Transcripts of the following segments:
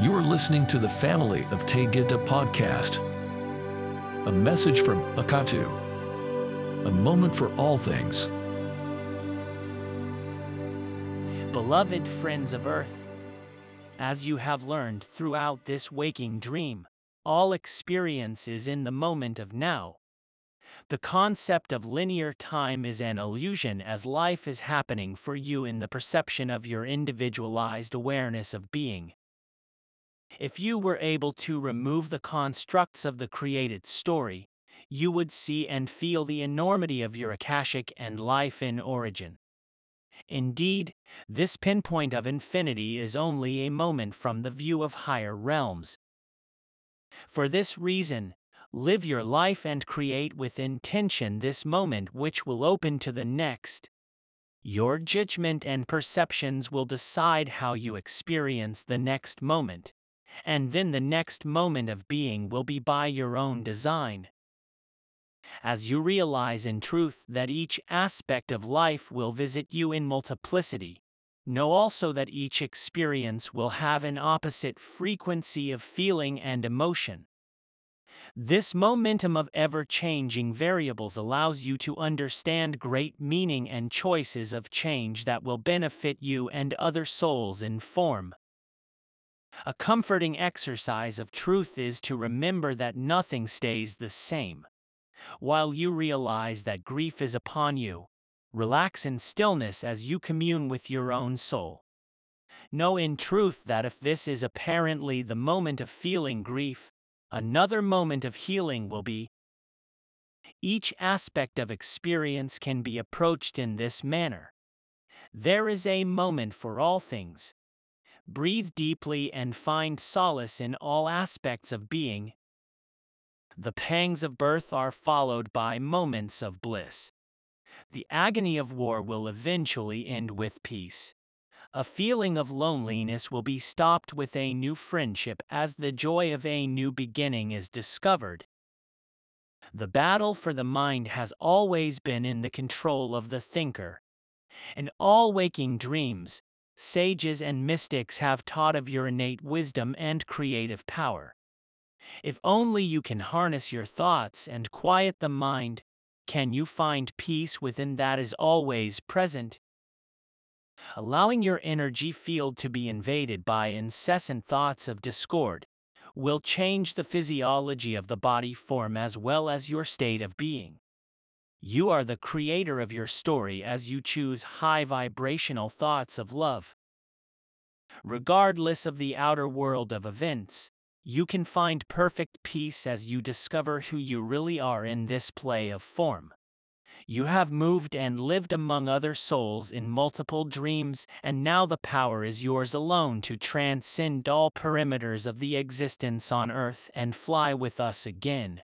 You are listening to the Family of Taygeta podcast. A message from Akatu. A moment for all things. Beloved friends of earth, as you have learned throughout this waking dream, all experience is in the moment of now. The concept of linear time is an illusion as life is happening for you in the perception of your individualized awareness of being. If you were able to remove the constructs of the created story, you would see and feel the enormity of your Akashic and life in origin. Indeed, this pinpoint of infinity is only a moment from the view of higher realms. For this reason, live your life and create with intention this moment which will open to the next. Your judgment and perceptions will decide how you experience the next moment, and then the next moment of being will be by your own mm. design as you realize in truth that each aspect of life will visit you in multiplicity. Know also that each experience will have an opposite frequency of feeling and emotion. This momentum of ever changing variables allows you to understand great meaning and choices of change that will benefit you and other souls in form. A comforting exercise of truth is to remember that nothing stays the same. While you realize that grief is upon you, relax in stillness as you commune with your own soul. Know in truth that if this is apparently the moment of feeling grief, another moment of healing will be. Each aspect of experience can be approached in this manner. There is a moment for all things. Breathe deeply and find solace in all aspects of being, the pangs of birth are followed by moments of bliss. The agony of war will eventually end with peace. A feeling of loneliness will be stopped with a new friendship as the joy of a new beginning is discovered. The battle for the mind has always been in the control of the thinker. In all waking dreams, sages and mystics have taught of your innate wisdom and creative power. If only you can harness your thoughts and quiet the mind, can you find peace within that is always present? Allowing your energy field to be invaded by incessant thoughts of discord will change the physiology of the body form as well as your state of being. You are the creator of your story as you choose high vibrational thoughts of love. Regardless of the outer world of events, you can find perfect peace as you discover who you really are in this play of form. You have moved and lived among other souls in multiple dreams, and now the power is yours alone to transcend all perimeters of the existence on earth and fly with us again.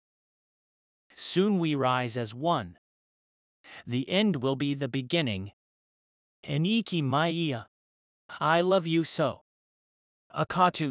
Soon we rise as one. The end will be the beginning. Eniki Maya. I love you so. Akatu